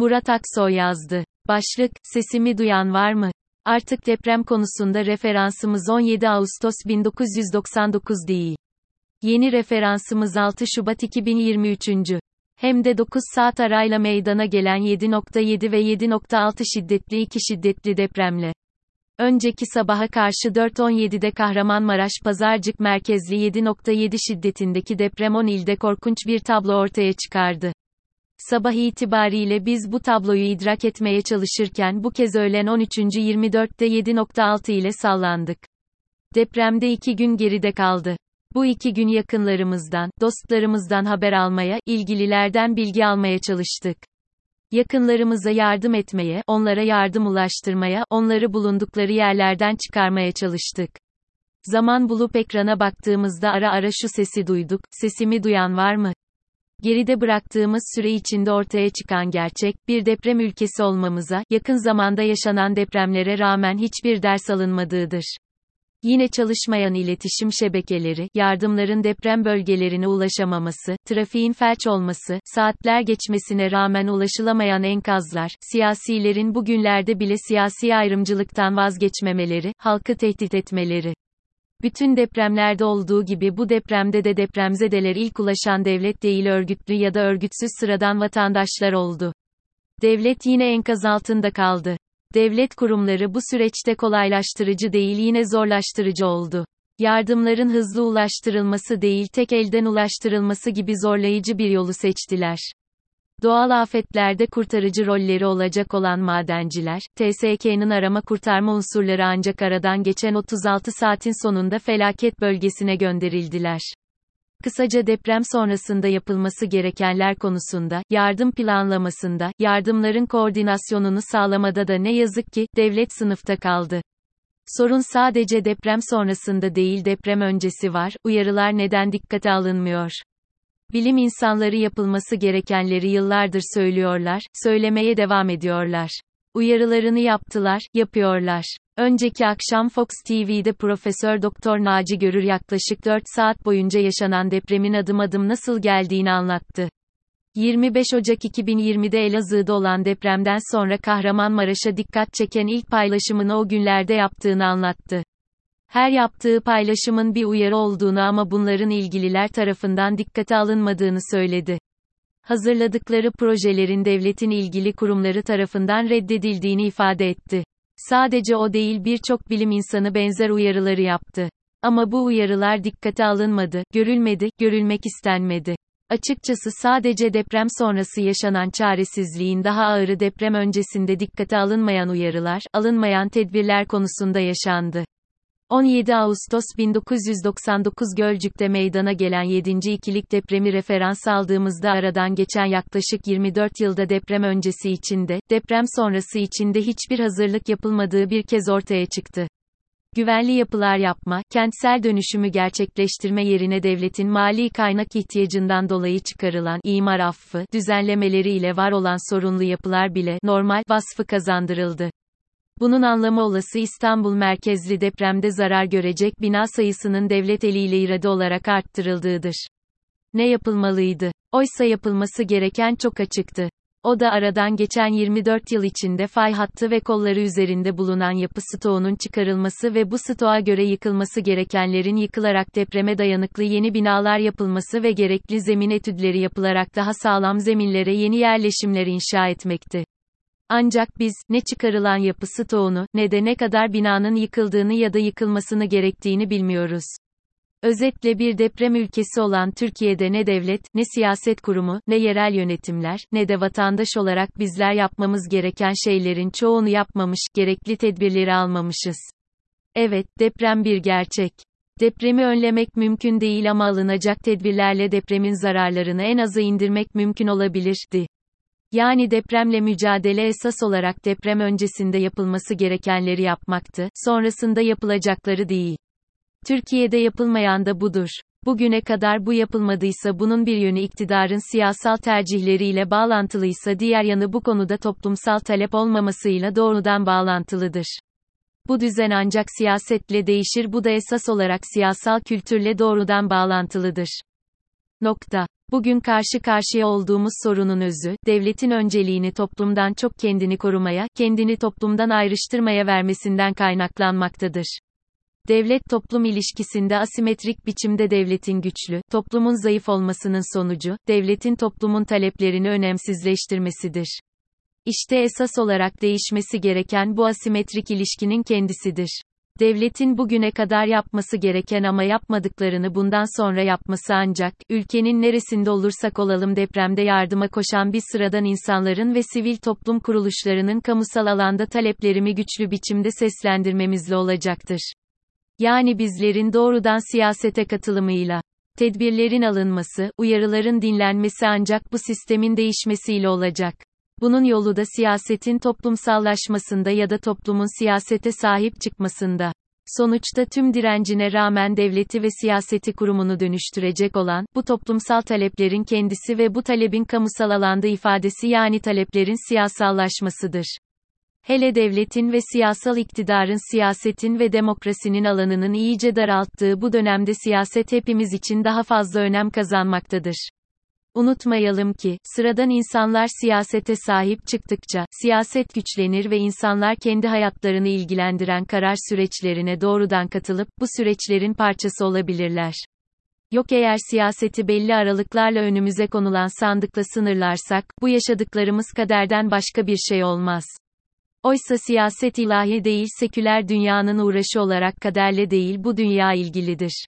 Murat Aksoy yazdı. Başlık, sesimi duyan var mı? Artık deprem konusunda referansımız 17 Ağustos 1999 değil. Yeni referansımız 6 Şubat 2023. Hem de 9 saat arayla meydana gelen 7.7 ve 7.6 şiddetli iki şiddetli depremle. Önceki sabaha karşı 4.17'de Kahramanmaraş Pazarcık merkezli 7.7 şiddetindeki deprem 10 ilde korkunç bir tablo ortaya çıkardı. Sabah itibariyle biz bu tabloyu idrak etmeye çalışırken bu kez öğlen 13.24'te 7.6 ile sallandık. Depremde iki gün geride kaldı. Bu iki gün yakınlarımızdan, dostlarımızdan haber almaya, ilgililerden bilgi almaya çalıştık. Yakınlarımıza yardım etmeye, onlara yardım ulaştırmaya, onları bulundukları yerlerden çıkarmaya çalıştık. Zaman bulup ekrana baktığımızda ara ara şu sesi duyduk, sesimi duyan var mı? Geride bıraktığımız süre içinde ortaya çıkan gerçek, bir deprem ülkesi olmamıza, yakın zamanda yaşanan depremlere rağmen hiçbir ders alınmadığıdır. Yine çalışmayan iletişim şebekeleri, yardımların deprem bölgelerine ulaşamaması, trafiğin felç olması, saatler geçmesine rağmen ulaşılamayan enkazlar, siyasilerin bugünlerde bile siyasi ayrımcılıktan vazgeçmemeleri, halkı tehdit etmeleri. Bütün depremlerde olduğu gibi bu depremde de depremzedeler ilk ulaşan devlet değil örgütlü ya da örgütsüz sıradan vatandaşlar oldu. Devlet yine enkaz altında kaldı. Devlet kurumları bu süreçte kolaylaştırıcı değil yine zorlaştırıcı oldu. Yardımların hızlı ulaştırılması değil tek elden ulaştırılması gibi zorlayıcı bir yolu seçtiler. Doğal afetlerde kurtarıcı rolleri olacak olan madenciler, TSK'nın arama kurtarma unsurları ancak aradan geçen 36 saatin sonunda felaket bölgesine gönderildiler. Kısaca deprem sonrasında yapılması gerekenler konusunda, yardım planlamasında, yardımların koordinasyonunu sağlamada da ne yazık ki, devlet sınıfta kaldı. Sorun sadece deprem sonrasında değil deprem öncesi var, uyarılar neden dikkate alınmıyor? Bilim insanları yapılması gerekenleri yıllardır söylüyorlar, söylemeye devam ediyorlar. Uyarılarını yaptılar, yapıyorlar. Önceki akşam Fox TV'de Profesör Doktor Naci Görür yaklaşık 4 saat boyunca yaşanan depremin adım adım nasıl geldiğini anlattı. 25 Ocak 2020'de Elazığ'da olan depremden sonra Kahramanmaraş'a dikkat çeken ilk paylaşımını o günlerde yaptığını anlattı. Her yaptığı paylaşımın bir uyarı olduğunu ama bunların ilgililer tarafından dikkate alınmadığını söyledi. Hazırladıkları projelerin devletin ilgili kurumları tarafından reddedildiğini ifade etti. Sadece o değil birçok bilim insanı benzer uyarıları yaptı. Ama bu uyarılar dikkate alınmadı, görülmedi, görülmek istenmedi. Açıkçası sadece deprem sonrası yaşanan çaresizliğin daha ağırı deprem öncesinde dikkate alınmayan uyarılar, alınmayan tedbirler konusunda yaşandı. 17 Ağustos 1999 Gölcük'te meydana gelen 7. ikilik depremi referans aldığımızda aradan geçen yaklaşık 24 yılda deprem öncesi içinde, deprem sonrası içinde hiçbir hazırlık yapılmadığı bir kez ortaya çıktı. Güvenli yapılar yapma, kentsel dönüşümü gerçekleştirme yerine devletin mali kaynak ihtiyacından dolayı çıkarılan imar affı, düzenlemeleriyle var olan sorunlu yapılar bile normal vasfı kazandırıldı. Bunun anlamı olası İstanbul merkezli depremde zarar görecek bina sayısının devlet eliyle irade olarak arttırıldığıdır. Ne yapılmalıydı? Oysa yapılması gereken çok açıktı. O da aradan geçen 24 yıl içinde fay hattı ve kolları üzerinde bulunan yapı stoğunun çıkarılması ve bu stoğa göre yıkılması gerekenlerin yıkılarak depreme dayanıklı yeni binalar yapılması ve gerekli zemin etüdleri yapılarak daha sağlam zeminlere yeni yerleşimler inşa etmekti. Ancak biz, ne çıkarılan yapı stoğunu, ne de ne kadar binanın yıkıldığını ya da yıkılmasını gerektiğini bilmiyoruz. Özetle bir deprem ülkesi olan Türkiye'de ne devlet, ne siyaset kurumu, ne yerel yönetimler, ne de vatandaş olarak bizler yapmamız gereken şeylerin çoğunu yapmamış, gerekli tedbirleri almamışız. Evet, deprem bir gerçek. Depremi önlemek mümkün değil ama alınacak tedbirlerle depremin zararlarını en aza indirmek mümkün olabilirdi. Yani depremle mücadele esas olarak deprem öncesinde yapılması gerekenleri yapmaktı, sonrasında yapılacakları değil. Türkiye'de yapılmayan da budur. Bugüne kadar bu yapılmadıysa bunun bir yönü iktidarın siyasal tercihleriyle bağlantılıysa diğer yanı bu konuda toplumsal talep olmamasıyla doğrudan bağlantılıdır. Bu düzen ancak siyasetle değişir bu da esas olarak siyasal kültürle doğrudan bağlantılıdır. Nokta. Bugün karşı karşıya olduğumuz sorunun özü, devletin önceliğini toplumdan çok kendini korumaya, kendini toplumdan ayrıştırmaya vermesinden kaynaklanmaktadır. Devlet-toplum ilişkisinde asimetrik biçimde devletin güçlü, toplumun zayıf olmasının sonucu, devletin toplumun taleplerini önemsizleştirmesidir. İşte esas olarak değişmesi gereken bu asimetrik ilişkinin kendisidir. Devletin bugüne kadar yapması gereken ama yapmadıklarını bundan sonra yapması ancak, ülkenin neresinde olursak olalım depremde yardıma koşan bir sıradan insanların ve sivil toplum kuruluşlarının kamusal alanda taleplerimi güçlü biçimde seslendirmemizle olacaktır. Yani bizlerin doğrudan siyasete katılımıyla. Tedbirlerin alınması, uyarıların dinlenmesi ancak bu sistemin değişmesiyle olacak. Bunun yolu da siyasetin toplumsallaşmasında ya da toplumun siyasete sahip çıkmasında. Sonuçta tüm direncine rağmen devleti ve siyaseti kurumunu dönüştürecek olan, bu toplumsal taleplerin kendisi ve bu talebin kamusal alanda ifadesi yani taleplerin siyasallaşmasıdır. Hele devletin ve siyasal iktidarın siyasetin ve demokrasinin alanının iyice daralttığı bu dönemde siyaset hepimiz için daha fazla önem kazanmaktadır. Unutmayalım ki, sıradan insanlar siyasete sahip çıktıkça, siyaset güçlenir ve insanlar kendi hayatlarını ilgilendiren karar süreçlerine doğrudan katılıp, bu süreçlerin parçası olabilirler. Yok eğer siyaseti belli aralıklarla önümüze konulan sandıkla sınırlarsak, bu yaşadıklarımız kaderden başka bir şey olmaz. Oysa siyaset ilahi değil seküler dünyanın uğraşı olarak kaderle değil bu dünya ilgilidir.